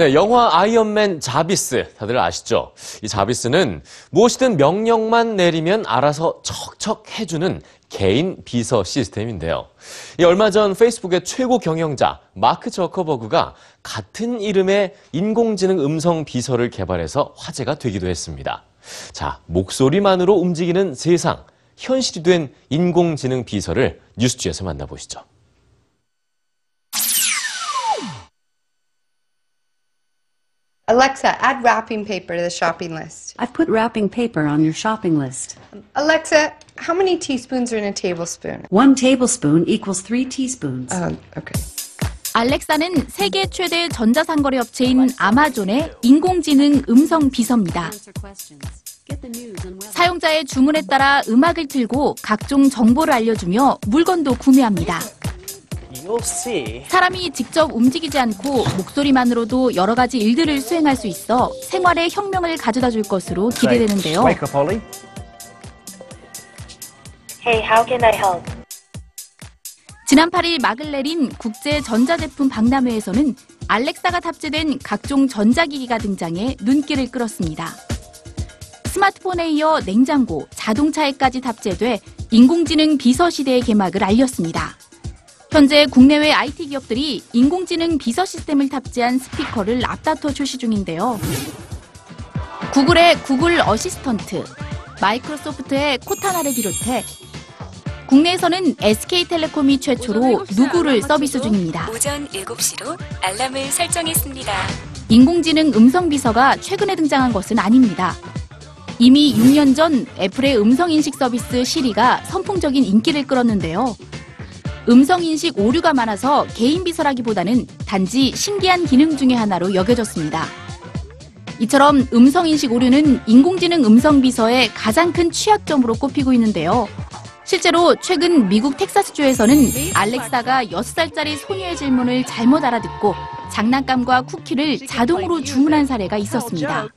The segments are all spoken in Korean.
네, 영화 아이언맨 자비스 다들 아시죠? 이 자비스는 무엇이든 명령만 내리면 알아서 척척 해주는 개인 비서 시스템인데요. 이 얼마 전 페이스북의 최고 경영자 마크 저커버그가 같은 이름의 인공지능 음성 비서를 개발해서 화제가 되기도 했습니다. 자, 목소리만으로 움직이는 세상, 현실이 된 인공지능 비서를 뉴스G에서 만나보시죠. Alexa, add wrapping paper to the shopping list. I've put wrapping paper on your shopping list. Alexa, how many teaspoons are in a tablespoon? One tablespoon equals three teaspoons. Oh, okay. 알렉사는 세계 최대 전자상거래 업체인 아마존의 인공지능 음성 비서입니다. Answer questions. Get the news on whether 사용자의 주문에 따라 음악을 틀고 각종 정보를 알려주며 물건도 구매합니다. You'll see. 사람이 직접 움직이지 않고 목소리만으로도 여러 가지 일들을 수행할 수 있어 생활에 혁명을 가져다 줄 것으로 기대되는데요. Wake up, Ollie. Hey, how can I help? 지난 8일 막을 내린 국제 전자제품 박람회에서는 알렉사가 탑재된 각종 전자기기가 등장해 눈길을 끌었습니다. 스마트폰에 이어 냉장고, 자동차에까지 탑재돼 인공지능 비서 시대의 개막을 알렸습니다. 현재 국내외 IT 기업들이 인공지능 비서 시스템을 탑재한 스피커를 앞다퉈 출시 중인데요. 구글의 구글 어시스턴트, 마이크로소프트의 코타나를 비롯해 국내에서는 SK텔레콤이 최초로 누구를 서비스 중입니다. 오전 7시로 알람을 설정했습니다. 인공지능 음성 비서가 최근에 등장한 것은 아닙니다. 이미 6년 전 애플의 음성 인식 서비스 시리가 선풍적인 인기를 끌었는데요. 음성 인식 오류가 많아서 개인 비서라기보다는 단지 신기한 기능 중의 하나로 여겨졌습니다. 이처럼 음성 인식 오류는 인공지능 음성 비서의 가장 큰 취약점으로 꼽히고 있는데요. 실제로 최근 미국 텍사스주에서는 알렉사가 6살짜리 소녀의 질문을 잘못 알아듣고 장난감과 쿠키를 자동으로 주문한 사례가 있었습니다.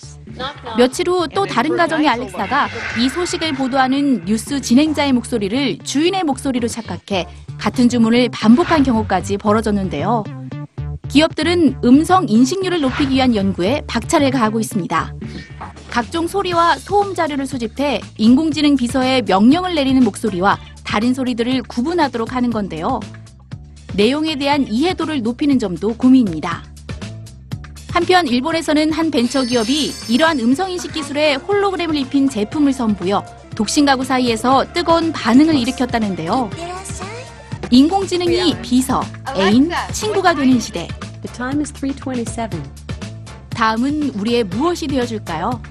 며칠 후 또 다른 가정의 알렉사가 이 소식을 보도하는 뉴스 진행자의 목소리를 주인의 목소리로 착각해 같은 주문을 반복한 경우까지 벌어졌는데요. 기업들은 음성 인식률을 높이기 위한 연구에 박차를 가하고 있습니다. 각종 소리와 소음 자료를 수집해 인공지능 비서의 명령을 내리는 목소리와 다른 소리들을 구분하도록 하는 건데요. 내용에 대한 이해도를 높이는 점도 고민입니다. 한편 일본에서는 한 벤처 기업이 이러한 음성인식 기술에 홀로그램을 입힌 제품을 선보여 독신 가구 사이에서 뜨거운 반응을 일으켰다는데요. 인공지능이 비서, 애인, 친구가 되는 시대. the time is 327. 다음은 우리의 무엇이 되어줄까요?